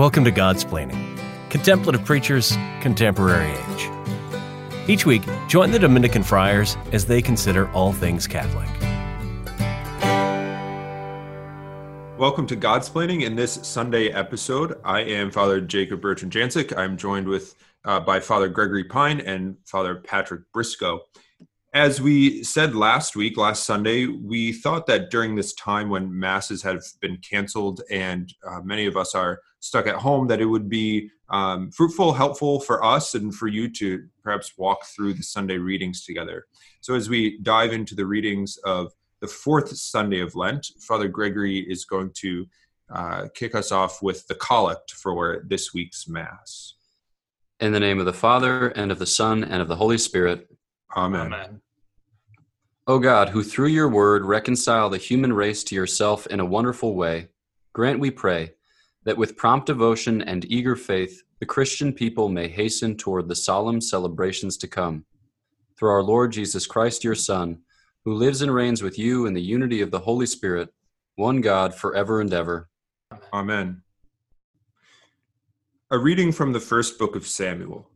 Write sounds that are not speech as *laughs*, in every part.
Welcome to Godsplaining, Contemplative Preachers, Contemporary Age. Each week, join the Dominican friars as they consider all things Catholic. Welcome to Godsplaining. In this Sunday episode, I am Father Jacob Bertrand Janczyk. I'm joined with uh, by Father Gregory Pine and Father Patrick Briscoe. As we said last week, last Sunday, we thought that during this time when masses have been canceled and uh, many of us are stuck at home, that it would be um, fruitful, helpful for us and for you to perhaps walk through the Sunday readings together. So, as we dive into the readings of the fourth Sunday of Lent, Father Gregory is going to uh, kick us off with the collect for this week's Mass. In the name of the Father, and of the Son, and of the Holy Spirit. Amen. Amen. O God, who through your word reconcile the human race to yourself in a wonderful way, grant, we pray, that with prompt devotion and eager faith, the Christian people may hasten toward the solemn celebrations to come. Through our Lord Jesus Christ, your Son, who lives and reigns with you in the unity of the Holy Spirit, one God, forever and ever. Amen. A reading from the first book of Samuel.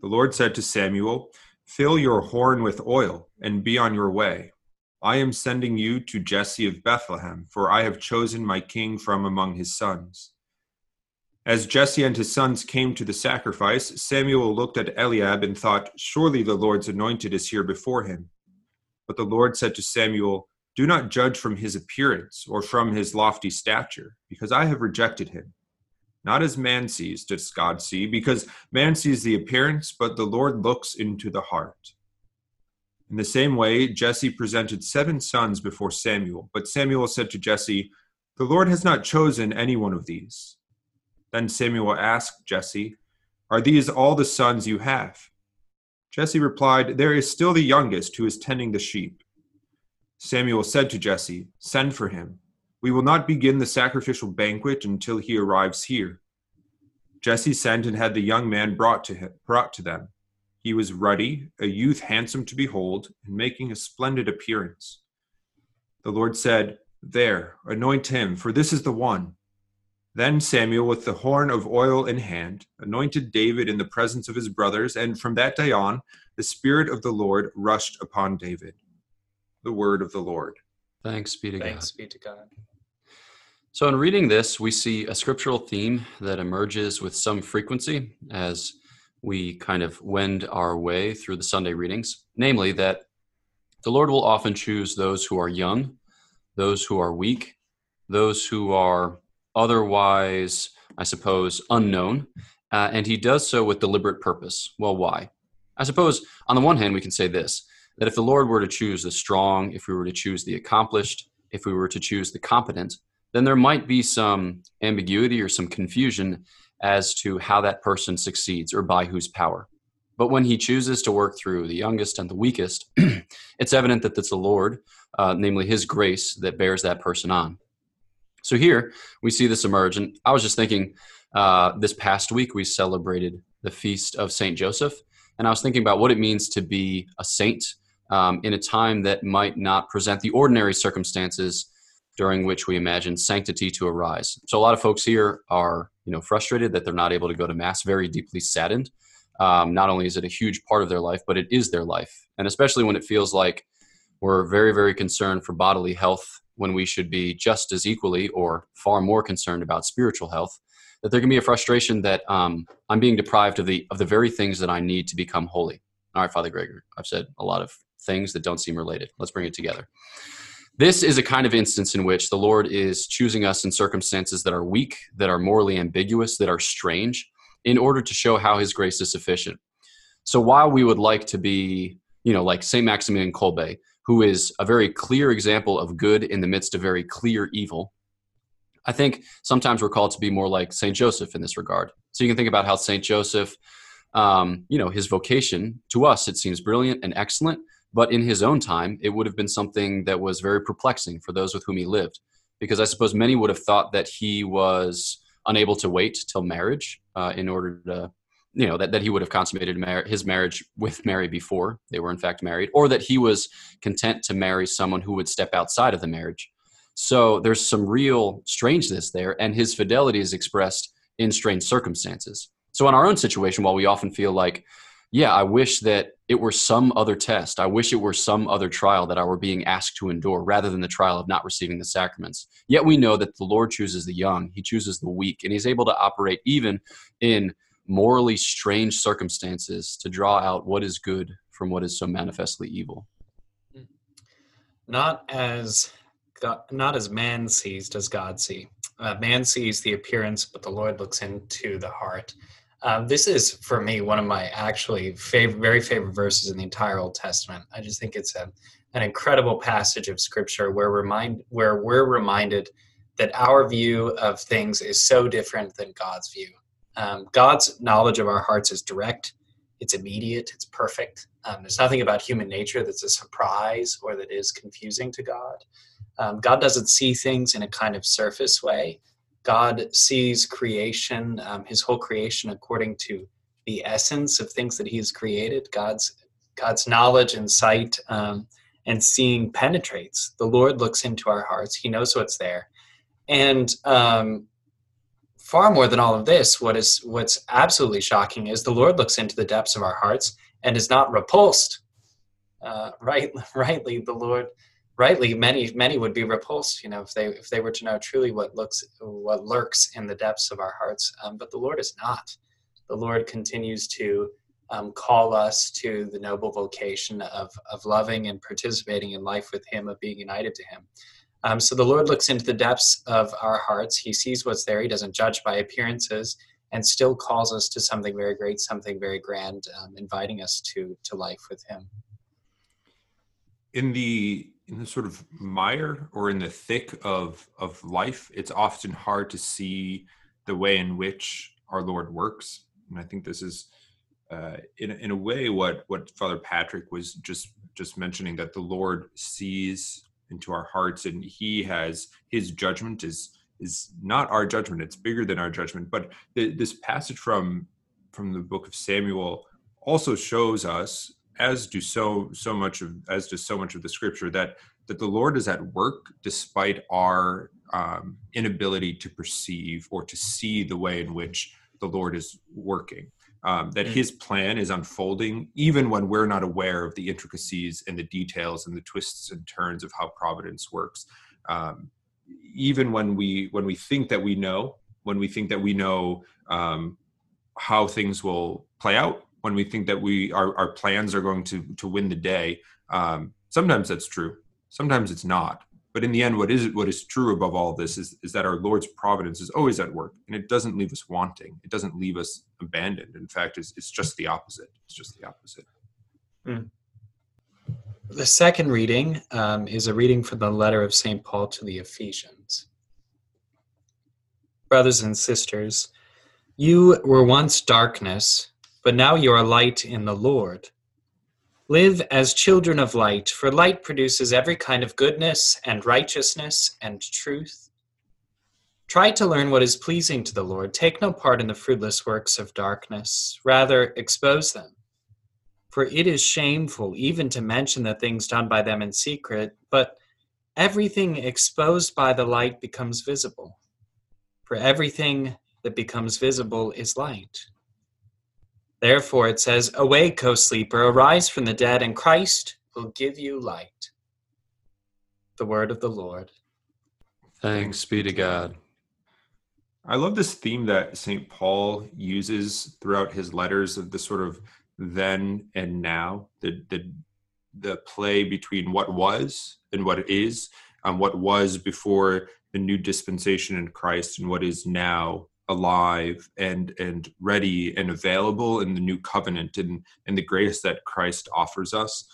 The Lord said to Samuel, Fill your horn with oil and be on your way. I am sending you to Jesse of Bethlehem, for I have chosen my king from among his sons. As Jesse and his sons came to the sacrifice, Samuel looked at Eliab and thought, Surely the Lord's anointed is here before him. But the Lord said to Samuel, Do not judge from his appearance or from his lofty stature, because I have rejected him. Not as man sees does God see, because man sees the appearance, but the Lord looks into the heart. In the same way, Jesse presented seven sons before Samuel, but Samuel said to Jesse, The Lord has not chosen any one of these. Then Samuel asked Jesse, Are these all the sons you have? Jesse replied, There is still the youngest who is tending the sheep. Samuel said to Jesse, Send for him. We will not begin the sacrificial banquet until he arrives here. Jesse sent and had the young man brought to him, brought to them. He was ruddy, a youth handsome to behold, and making a splendid appearance. The Lord said, There, anoint him, for this is the one. Then Samuel, with the horn of oil in hand, anointed David in the presence of his brothers, and from that day on, the Spirit of the Lord rushed upon David. The word of the Lord. Thanks be to Thanks God. be to God. So, in reading this, we see a scriptural theme that emerges with some frequency as we kind of wend our way through the Sunday readings, namely that the Lord will often choose those who are young, those who are weak, those who are otherwise, I suppose, unknown, uh, and He does so with deliberate purpose. Well, why? I suppose, on the one hand, we can say this that if the Lord were to choose the strong, if we were to choose the accomplished, if we were to choose the competent, then there might be some ambiguity or some confusion as to how that person succeeds or by whose power. But when he chooses to work through the youngest and the weakest, *clears throat* it's evident that it's the Lord, uh, namely his grace, that bears that person on. So here we see this emerge. And I was just thinking uh, this past week we celebrated the feast of St. Joseph. And I was thinking about what it means to be a saint um, in a time that might not present the ordinary circumstances during which we imagine sanctity to arise. So a lot of folks here are, you know, frustrated that they're not able to go to mass, very deeply saddened. Um, not only is it a huge part of their life, but it is their life, and especially when it feels like we're very, very concerned for bodily health when we should be just as equally or far more concerned about spiritual health. That there can be a frustration that um, I'm being deprived of the of the very things that I need to become holy. All right, Father Gregory, I've said a lot of things that don't seem related. Let's bring it together. This is a kind of instance in which the Lord is choosing us in circumstances that are weak, that are morally ambiguous, that are strange, in order to show how His grace is sufficient. So while we would like to be, you know, like Saint Maximilian Kolbe, who is a very clear example of good in the midst of very clear evil, I think sometimes we're called to be more like Saint Joseph in this regard. So you can think about how Saint Joseph, um, you know, his vocation to us it seems brilliant and excellent, but in his own time, it would have been something that was very perplexing for those with whom he lived, because I suppose many would have thought that he was unable to wait till marriage uh, in order to, you know, that, that he would have consummated mar- his marriage with Mary before they were in fact married, or that he was content to marry someone who would step outside of the marriage. So there's some real strangeness there, and his fidelity is expressed in strange circumstances. So in our own situation, while we often feel like, yeah, I wish that it were some other test. I wish it were some other trial that I were being asked to endure rather than the trial of not receiving the sacraments. Yet we know that the Lord chooses the young, He chooses the weak, and He's able to operate even in morally strange circumstances to draw out what is good from what is so manifestly evil. Not as God, not as man sees does God see. Uh, man sees the appearance, but the Lord looks into the heart. Um, this is for me one of my actually favorite, very favorite verses in the entire Old Testament. I just think it's a, an incredible passage of Scripture where remind where we're reminded that our view of things is so different than God's view. Um, God's knowledge of our hearts is direct, it's immediate, it's perfect. Um, there's nothing about human nature that's a surprise or that is confusing to God. Um, God doesn't see things in a kind of surface way. God sees creation, um, his whole creation, according to the essence of things that he has created. God's God's knowledge and sight um, and seeing penetrates. The Lord looks into our hearts. He knows what's there, and um, far more than all of this, what is what's absolutely shocking is the Lord looks into the depths of our hearts and is not repulsed. Uh, right, *laughs* rightly, the Lord rightly many many would be repulsed you know if they if they were to know truly what looks what lurks in the depths of our hearts. Um, but the lord is not. The lord continues to um, call us to the noble vocation of of loving and participating in life with him of being united to him. Um, so the lord looks into the depths of our hearts. He sees what's there. He doesn't judge by appearances and still calls us to something very great something very grand um, inviting us to to life with him. In the in the sort of mire or in the thick of of life, it's often hard to see the way in which our Lord works. And I think this is, uh, in in a way, what what Father Patrick was just just mentioning that the Lord sees into our hearts, and He has His judgment is is not our judgment; it's bigger than our judgment. But the, this passage from from the book of Samuel also shows us as do so so much of as does so much of the scripture that that the lord is at work despite our um, inability to perceive or to see the way in which the lord is working um, that mm. his plan is unfolding even when we're not aware of the intricacies and the details and the twists and turns of how providence works um, even when we when we think that we know when we think that we know um, how things will play out when we think that we our, our plans are going to to win the day um, sometimes that's true sometimes it's not. But in the end what is what is true above all this is is that our lord's providence is always at work and it doesn't leave us wanting. It doesn't leave us abandoned. In fact it's, it's just the opposite. It's just the opposite. Mm. the second reading um, is a reading from the letter of st paul to the ephesians. Brothers and sisters you were once darkness but now you are light in the Lord. Live as children of light, for light produces every kind of goodness and righteousness and truth. Try to learn what is pleasing to the Lord. Take no part in the fruitless works of darkness, rather, expose them. For it is shameful even to mention the things done by them in secret, but everything exposed by the light becomes visible. For everything that becomes visible is light. Therefore it says, Awake, O sleeper, arise from the dead, and Christ will give you light. The word of the Lord. Thanks be to God. I love this theme that St. Paul uses throughout his letters of the sort of then and now, the the the play between what was and what is, and what was before the new dispensation in Christ and what is now alive and and ready and available in the new covenant and and the grace that Christ offers us.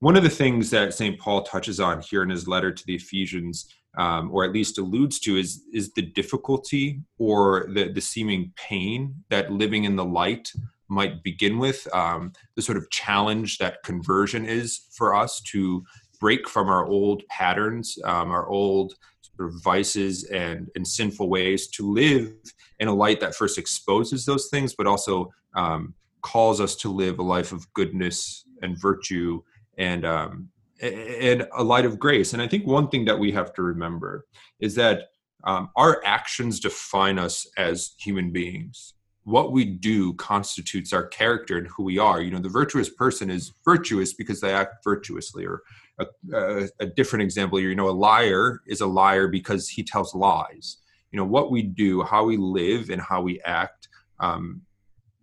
One of the things that St. Paul touches on here in his letter to the Ephesians, um, or at least alludes to, is is the difficulty or the the seeming pain that living in the light might begin with. Um, the sort of challenge that conversion is for us to break from our old patterns, um, our old sort of vices and, and sinful ways to live in a light that first exposes those things, but also um, calls us to live a life of goodness and virtue and um, and a light of grace. And I think one thing that we have to remember is that um, our actions define us as human beings. What we do constitutes our character and who we are. You know, the virtuous person is virtuous because they act virtuously. Or a, a, a different example, you know, a liar is a liar because he tells lies. You know, what we do, how we live, and how we act um,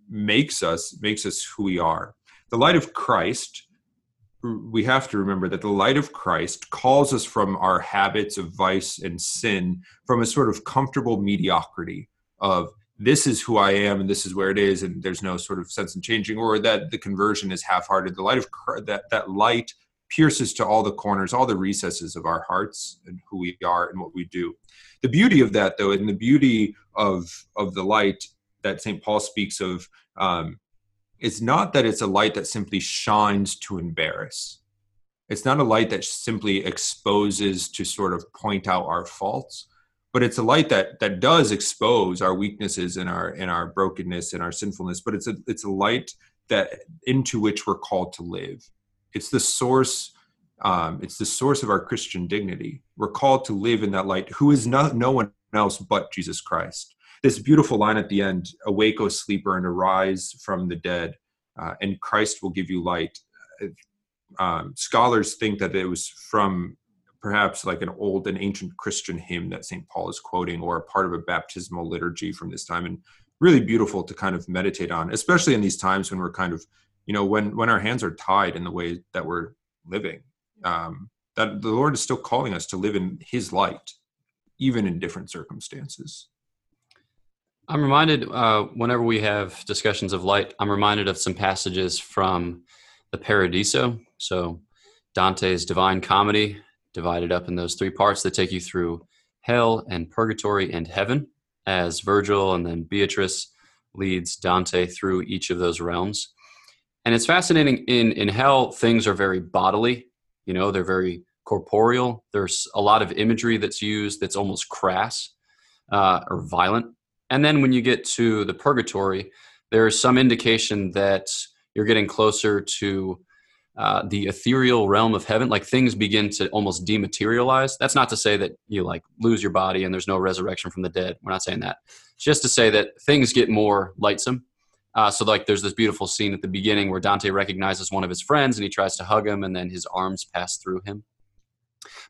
makes us makes us who we are. The light of Christ we have to remember that the light of Christ calls us from our habits of vice and sin from a sort of comfortable mediocrity of this is who I am and this is where it is and there's no sort of sense in changing or that the conversion is half-hearted the light of that that light pierces to all the corners all the recesses of our hearts and who we are and what we do the beauty of that though and the beauty of of the light that St Paul speaks of um, it's not that it's a light that simply shines to embarrass. It's not a light that simply exposes to sort of point out our faults, but it's a light that that does expose our weaknesses and our and our brokenness and our sinfulness. But it's a it's a light that into which we're called to live. It's the source. Um, it's the source of our Christian dignity. We're called to live in that light, who is no, no one else but Jesus Christ this beautiful line at the end awake o sleeper and arise from the dead uh, and christ will give you light um, scholars think that it was from perhaps like an old and ancient christian hymn that st paul is quoting or a part of a baptismal liturgy from this time and really beautiful to kind of meditate on especially in these times when we're kind of you know when when our hands are tied in the way that we're living um, that the lord is still calling us to live in his light even in different circumstances I'm reminded uh, whenever we have discussions of light, I'm reminded of some passages from the Paradiso. So Dante's Divine Comedy, divided up in those three parts that take you through hell and purgatory and heaven, as Virgil and then Beatrice leads Dante through each of those realms. And it's fascinating. In in hell, things are very bodily. You know, they're very corporeal. There's a lot of imagery that's used that's almost crass uh, or violent and then when you get to the purgatory, there's some indication that you're getting closer to uh, the ethereal realm of heaven. Like things begin to almost dematerialize. That's not to say that you like lose your body and there's no resurrection from the dead. We're not saying that. It's just to say that things get more lightsome. Uh, so like there's this beautiful scene at the beginning where Dante recognizes one of his friends and he tries to hug him and then his arms pass through him.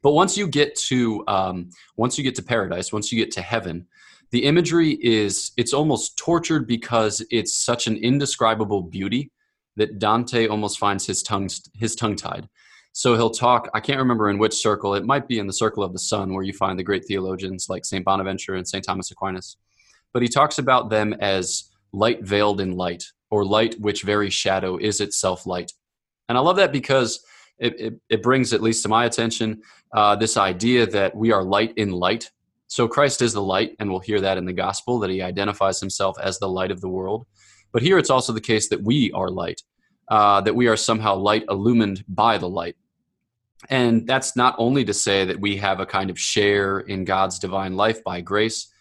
But once you get to um, once you get to paradise, once you get to heaven, the imagery is it's almost tortured because it's such an indescribable beauty that Dante almost finds his tongue his tongue tied. So he'll talk. I can't remember in which circle. It might be in the circle of the sun, where you find the great theologians like Saint Bonaventure and Saint Thomas Aquinas. But he talks about them as light veiled in light, or light which very shadow is itself light. And I love that because it, it, it brings, at least to my attention, uh, this idea that we are light in light, so Christ is the light, and we'll hear that in the gospel that he identifies himself as the light of the world. But here it's also the case that we are light, uh, that we are somehow light illumined by the light. And that's not only to say that we have a kind of share in God's divine life by grace,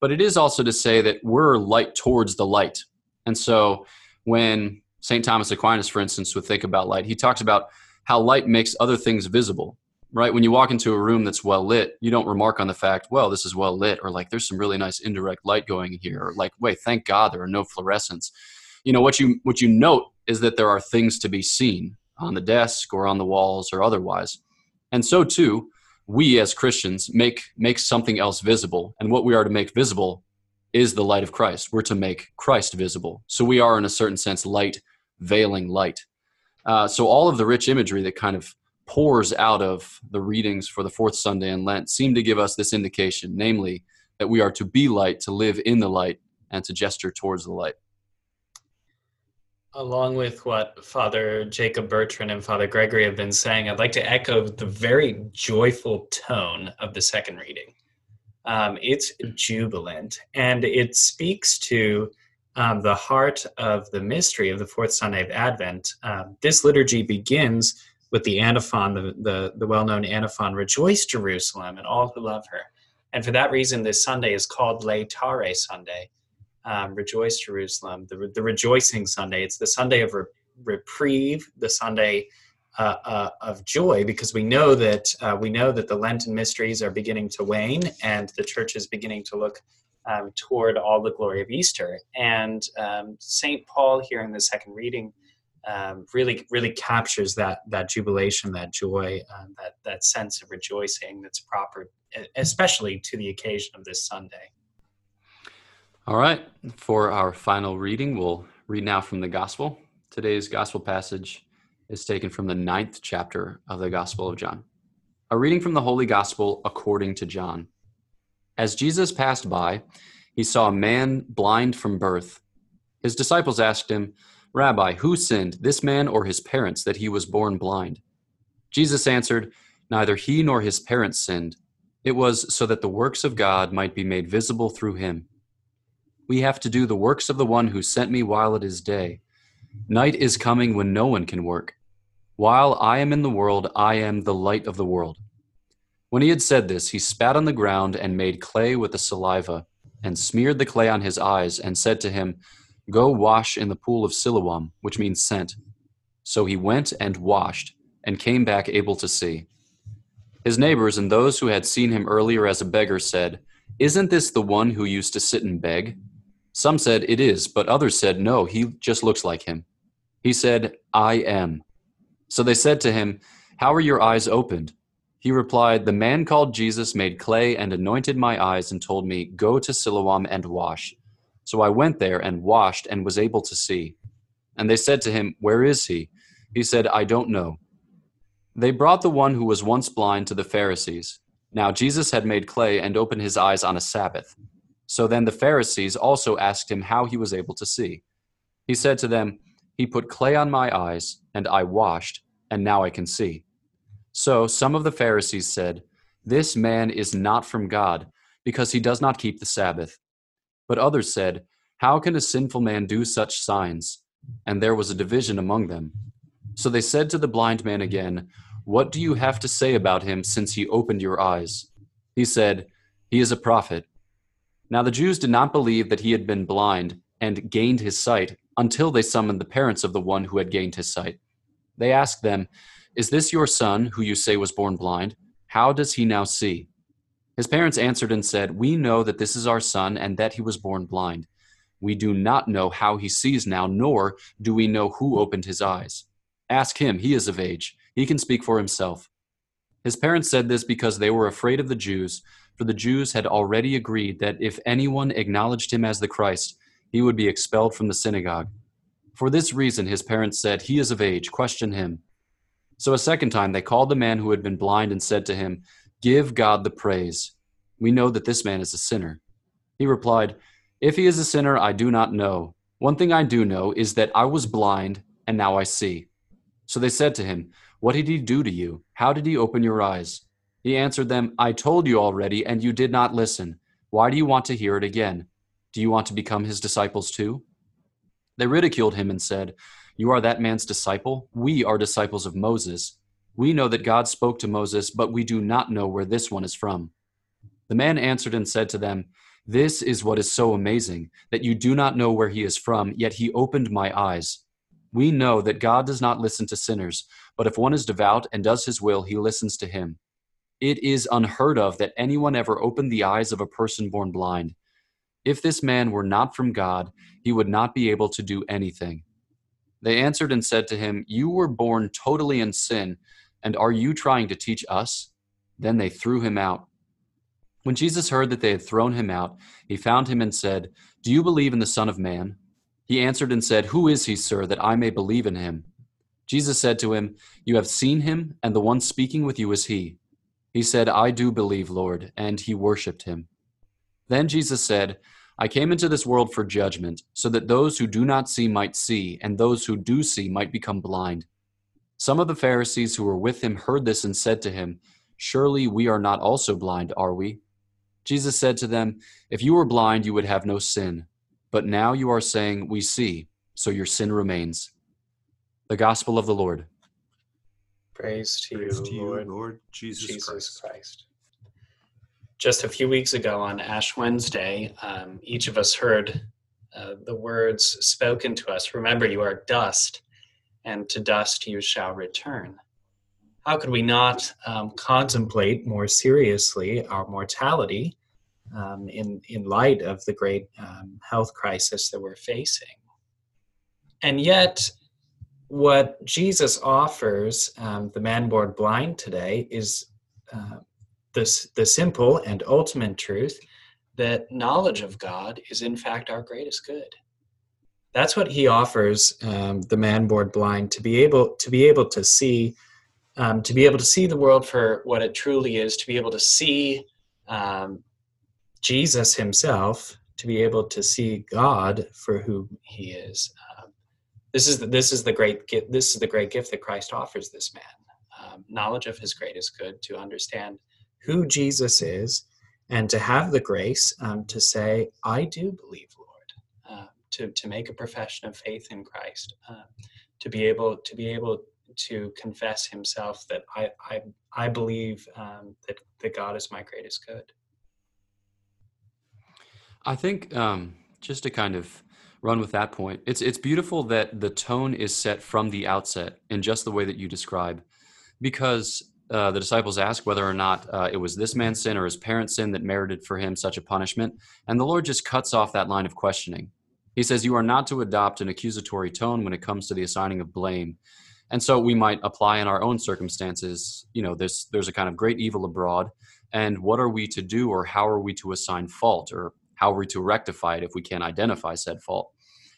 but it is also to say that we're light towards the light. And so when St. Thomas Aquinas, for instance, would think about light, he talks about how light makes other things visible right? When you walk into a room that's well lit, you don't remark on the fact, well, this is well lit, or like there's some really nice indirect light going in here, or like, wait, thank God there are no fluorescents. You know what you what you note is that there are things to be seen on the desk or on the walls or otherwise, and so too we as Christians make make something else visible, and what we are to make visible is the light of Christ. We're to make Christ visible, so we are in a certain sense light veiling light. Uh, so all of the rich imagery that kind of pours out of the readings for the fourth Sunday in Lent seem to give us this indication, namely, that we are to be light, to live in the light, and to gesture towards the light. Along with what Father Jacob Bertrand and Father Gregory have been saying, I'd like to echo the very joyful tone of the second reading. Um, it's jubilant and it speaks to um, the heart of the mystery of the fourth Sunday of Advent. Um, this liturgy begins with the antiphon, the, the, the well known antiphon, Rejoice Jerusalem and all who love her. And for that reason, this Sunday is called Laetare Sunday, um, Rejoice Jerusalem, the, the rejoicing Sunday. It's the Sunday of re- reprieve, the Sunday uh, uh, of joy because we know that uh, we know that the Lenten mysteries are beginning to wane and the church is beginning to look um, toward all the glory of Easter. And um, Saint Paul here in the second reading um, really really captures that that jubilation, that joy, um, that that sense of rejoicing that's proper, especially to the occasion of this Sunday. All right, for our final reading, we'll read now from the Gospel. Today's Gospel passage is taken from the ninth chapter of the Gospel of John. A reading from the Holy Gospel according to John. As Jesus passed by, he saw a man blind from birth. His disciples asked him, Rabbi, who sinned, this man or his parents, that he was born blind? Jesus answered, Neither he nor his parents sinned. It was so that the works of God might be made visible through him. We have to do the works of the one who sent me while it is day. Night is coming when no one can work. While I am in the world, I am the light of the world. When he had said this, he spat on the ground and made clay with the saliva, and smeared the clay on his eyes, and said to him, Go wash in the pool of Siloam, which means sent. So he went and washed, and came back able to see. His neighbors and those who had seen him earlier as a beggar said, Isn't this the one who used to sit and beg? Some said, It is, but others said, No, he just looks like him. He said, I am. So they said to him, How are your eyes opened? He replied, The man called Jesus made clay and anointed my eyes and told me, Go to Siloam and wash. So I went there and washed and was able to see. And they said to him, Where is he? He said, I don't know. They brought the one who was once blind to the Pharisees. Now Jesus had made clay and opened his eyes on a Sabbath. So then the Pharisees also asked him how he was able to see. He said to them, He put clay on my eyes, and I washed, and now I can see. So some of the Pharisees said, This man is not from God, because he does not keep the Sabbath. But others said, How can a sinful man do such signs? And there was a division among them. So they said to the blind man again, What do you have to say about him since he opened your eyes? He said, He is a prophet. Now the Jews did not believe that he had been blind and gained his sight until they summoned the parents of the one who had gained his sight. They asked them, is this your son, who you say was born blind? How does he now see? His parents answered and said, We know that this is our son and that he was born blind. We do not know how he sees now, nor do we know who opened his eyes. Ask him, he is of age. He can speak for himself. His parents said this because they were afraid of the Jews, for the Jews had already agreed that if anyone acknowledged him as the Christ, he would be expelled from the synagogue. For this reason, his parents said, He is of age, question him. So a second time they called the man who had been blind and said to him, Give God the praise. We know that this man is a sinner. He replied, If he is a sinner, I do not know. One thing I do know is that I was blind, and now I see. So they said to him, What did he do to you? How did he open your eyes? He answered them, I told you already, and you did not listen. Why do you want to hear it again? Do you want to become his disciples too? They ridiculed him and said, you are that man's disciple. We are disciples of Moses. We know that God spoke to Moses, but we do not know where this one is from. The man answered and said to them, This is what is so amazing, that you do not know where he is from, yet he opened my eyes. We know that God does not listen to sinners, but if one is devout and does his will, he listens to him. It is unheard of that anyone ever opened the eyes of a person born blind. If this man were not from God, he would not be able to do anything. They answered and said to him, You were born totally in sin, and are you trying to teach us? Then they threw him out. When Jesus heard that they had thrown him out, he found him and said, Do you believe in the Son of Man? He answered and said, Who is he, sir, that I may believe in him? Jesus said to him, You have seen him, and the one speaking with you is he. He said, I do believe, Lord, and he worshipped him. Then Jesus said, I came into this world for judgment, so that those who do not see might see, and those who do see might become blind. Some of the Pharisees who were with him heard this and said to him, Surely we are not also blind, are we? Jesus said to them, If you were blind, you would have no sin. But now you are saying, We see, so your sin remains. The Gospel of the Lord. Praise to, Praise you, to you, Lord, Lord Jesus, Jesus Christ. Christ. Just a few weeks ago on Ash Wednesday, um, each of us heard uh, the words spoken to us Remember, you are dust, and to dust you shall return. how could we not um, contemplate more seriously our mortality um, in, in light of the great um, health crisis that we're facing? And yet, what Jesus offers um, the man born blind today is uh, the, the simple and ultimate truth that knowledge of God is, in fact, our greatest good. That's what he offers um, the man born blind to be able to be able to see um, to be able to see the world for what it truly is to be able to see um, jesus himself to be able to see god for who he is this is the, this is the great this is the great gift that christ offers this man um, knowledge of his greatest good to understand who jesus is and to have the grace um, to say i do believe Lord," to, to make a profession of faith in Christ, uh, to be able to be able to confess himself that I I, I believe um, that that God is my greatest good. I think um, just to kind of run with that point, it's it's beautiful that the tone is set from the outset in just the way that you describe, because uh, the disciples ask whether or not uh, it was this man's sin or his parents' sin that merited for him such a punishment, and the Lord just cuts off that line of questioning. He says, You are not to adopt an accusatory tone when it comes to the assigning of blame. And so we might apply in our own circumstances, you know, there's, there's a kind of great evil abroad. And what are we to do, or how are we to assign fault, or how are we to rectify it if we can't identify said fault?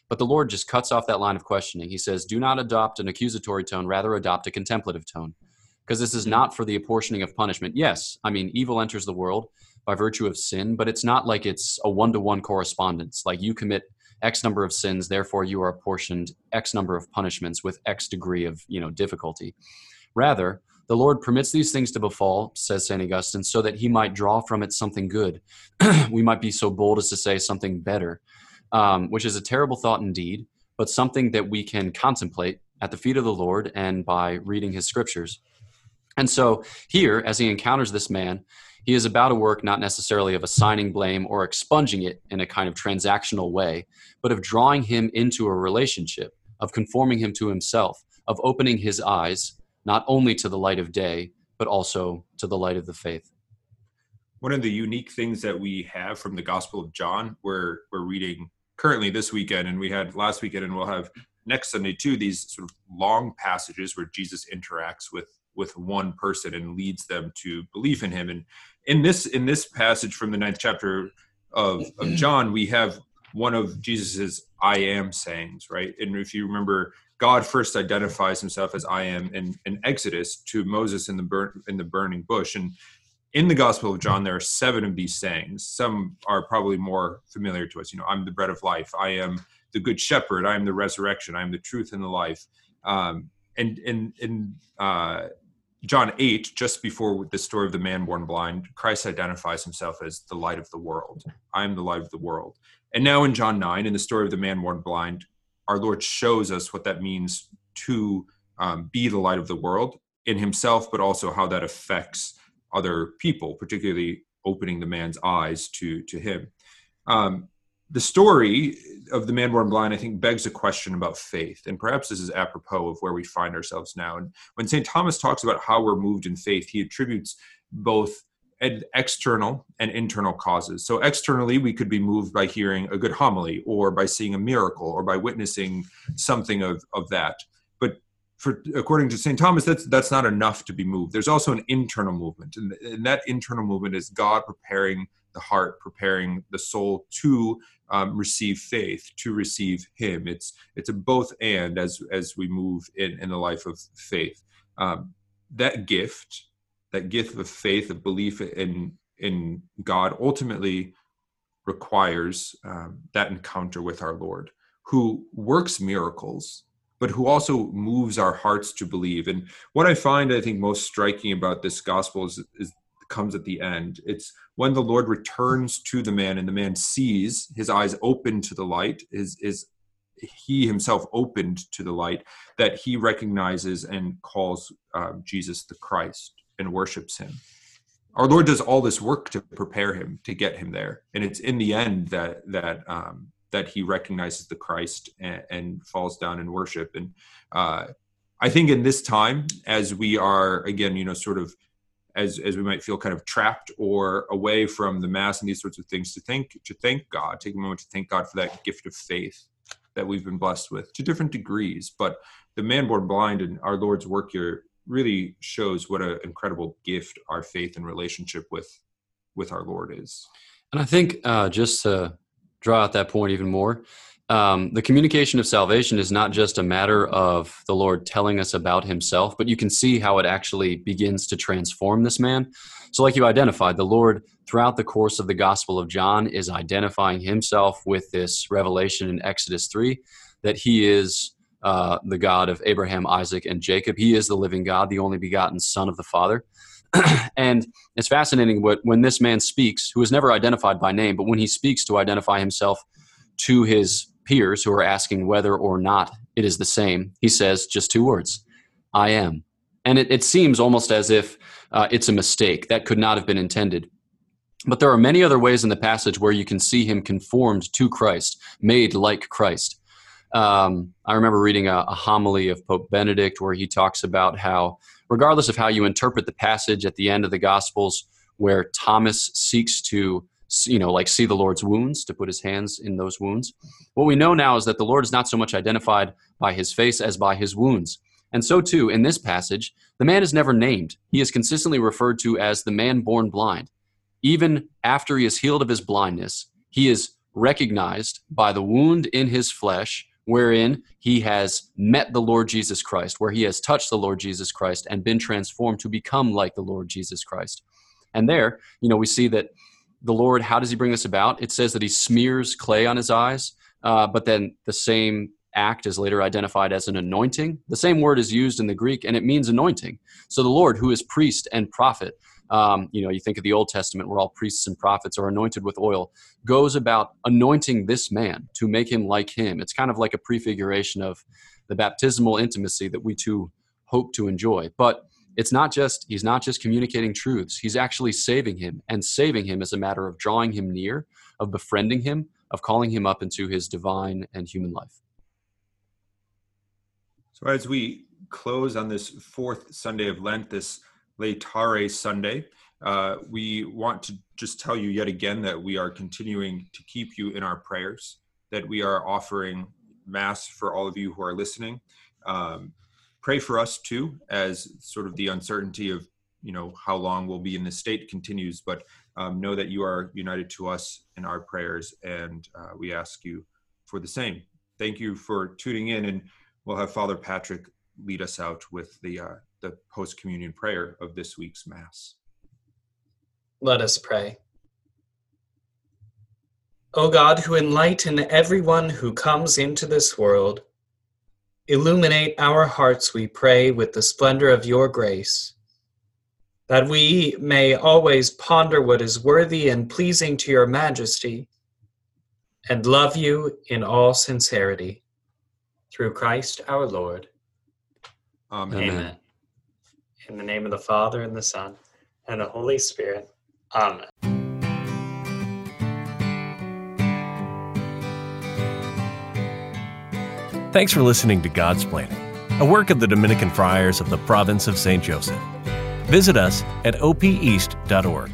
But the Lord just cuts off that line of questioning. He says, Do not adopt an accusatory tone, rather adopt a contemplative tone. Because this is hmm. not for the apportioning of punishment. Yes, I mean, evil enters the world by virtue of sin, but it's not like it's a one to one correspondence. Like you commit X number of sins, therefore you are apportioned X number of punishments with X degree of you know difficulty. Rather, the Lord permits these things to befall, says St. Augustine, so that he might draw from it something good. *clears throat* we might be so bold as to say something better, um, which is a terrible thought indeed, but something that we can contemplate at the feet of the Lord and by reading his scriptures. And so here, as he encounters this man, he is about a work not necessarily of assigning blame or expunging it in a kind of transactional way, but of drawing him into a relationship, of conforming him to himself, of opening his eyes not only to the light of day, but also to the light of the faith. One of the unique things that we have from the Gospel of John, we're, we're reading currently this weekend, and we had last weekend, and we'll have next Sunday too, these sort of long passages where Jesus interacts with with one person and leads them to believe in him. And in this in this passage from the ninth chapter of, of *clears throat* John, we have one of Jesus's I am sayings, right? And if you remember, God first identifies himself as I am in, in Exodus to Moses in the in the burning bush. And in the Gospel of John, there are seven of these sayings. Some are probably more familiar to us. You know, I'm the bread of life. I am the good shepherd. I am the resurrection. I am the truth and the life. Um, and and and uh, John 8, just before the story of the man born blind, Christ identifies himself as the light of the world. I am the light of the world. And now in John 9, in the story of the man born blind, our Lord shows us what that means to um, be the light of the world in himself, but also how that affects other people, particularly opening the man's eyes to, to him. Um, the story of the man born blind, I think, begs a question about faith. And perhaps this is apropos of where we find ourselves now. And when St. Thomas talks about how we're moved in faith, he attributes both external and internal causes. So, externally, we could be moved by hearing a good homily or by seeing a miracle or by witnessing something of, of that. But for, according to St. Thomas, that's, that's not enough to be moved. There's also an internal movement. And, and that internal movement is God preparing the heart, preparing the soul to um, receive faith, to receive Him. It's it's a both and as as we move in in the life of faith. Um, that gift, that gift of faith, of belief in in God, ultimately requires um, that encounter with our Lord, who works miracles, but who also moves our hearts to believe. And what I find, I think, most striking about this gospel is, is comes at the end. It's when the Lord returns to the man and the man sees his eyes open to the light, is is he himself opened to the light that he recognizes and calls uh, Jesus the Christ and worships him. Our Lord does all this work to prepare him to get him there, and it's in the end that that um, that he recognizes the Christ and, and falls down in worship. And uh, I think in this time, as we are again, you know, sort of as as we might feel kind of trapped or away from the mass and these sorts of things, to think to thank God, take a moment to thank God for that gift of faith that we've been blessed with to different degrees. But the man born blind and our Lord's work here really shows what an incredible gift our faith and relationship with with our Lord is. And I think uh, just to draw out that point even more, um, the communication of salvation is not just a matter of the Lord telling us about Himself, but you can see how it actually begins to transform this man. So, like you identified, the Lord, throughout the course of the Gospel of John, is identifying Himself with this revelation in Exodus 3 that He is uh, the God of Abraham, Isaac, and Jacob. He is the living God, the only begotten Son of the Father. *clears throat* and it's fascinating what when this man speaks, who is never identified by name, but when he speaks to identify himself to his peers who are asking whether or not it is the same, he says just two words I am. And it, it seems almost as if uh, it's a mistake. That could not have been intended. But there are many other ways in the passage where you can see him conformed to Christ, made like Christ. Um, I remember reading a, a, homily of Pope Benedict where he talks about how, regardless of how you interpret the passage at the end of the Gospels, where Thomas seeks to, you know, like see the Lord's wounds, to put his hands in those wounds, what we know now is that the Lord is not so much identified by his face as by his wounds. And so, too, in this passage, the man is never named. He is consistently referred to as the man born blind. Even after he is healed of his blindness, he is recognized by the wound in his flesh wherein he has met the Lord Jesus Christ, where he has touched the Lord Jesus Christ and been transformed to become like the Lord Jesus Christ. And there, you know, we see that the Lord, how does he bring this about? It says that he smears clay on his eyes, uh, but then the same act is later identified as an anointing. The same word is used in the Greek, and it means anointing. So the Lord, who is priest and prophet, um, you know, you think of the Old Testament where all priests and prophets are anointed with oil, goes about anointing this man to make him like him. It's kind of like a prefiguration of the baptismal intimacy that we too hope to enjoy. But it's not just, he's not just communicating truths, he's actually saving him. And saving him is a matter of drawing him near, of befriending him, of calling him up into his divine and human life. So as we close on this fourth Sunday of Lent, this Laetare Sunday. Uh, we want to just tell you yet again that we are continuing to keep you in our prayers, that we are offering Mass for all of you who are listening. Um, pray for us too, as sort of the uncertainty of you know how long we'll be in this state continues, but um, know that you are united to us in our prayers, and uh, we ask you for the same. Thank you for tuning in, and we'll have Father Patrick lead us out with the uh, the post communion prayer of this week's Mass. Let us pray. O God, who enlighten everyone who comes into this world, illuminate our hearts, we pray, with the splendor of your grace, that we may always ponder what is worthy and pleasing to your majesty, and love you in all sincerity. Through Christ our Lord. Amen. Amen. In the name of the Father, and the Son, and the Holy Spirit. Amen. Thanks for listening to Godsplaining, a work of the Dominican Friars of the Province of St. Joseph. Visit us at opeast.org.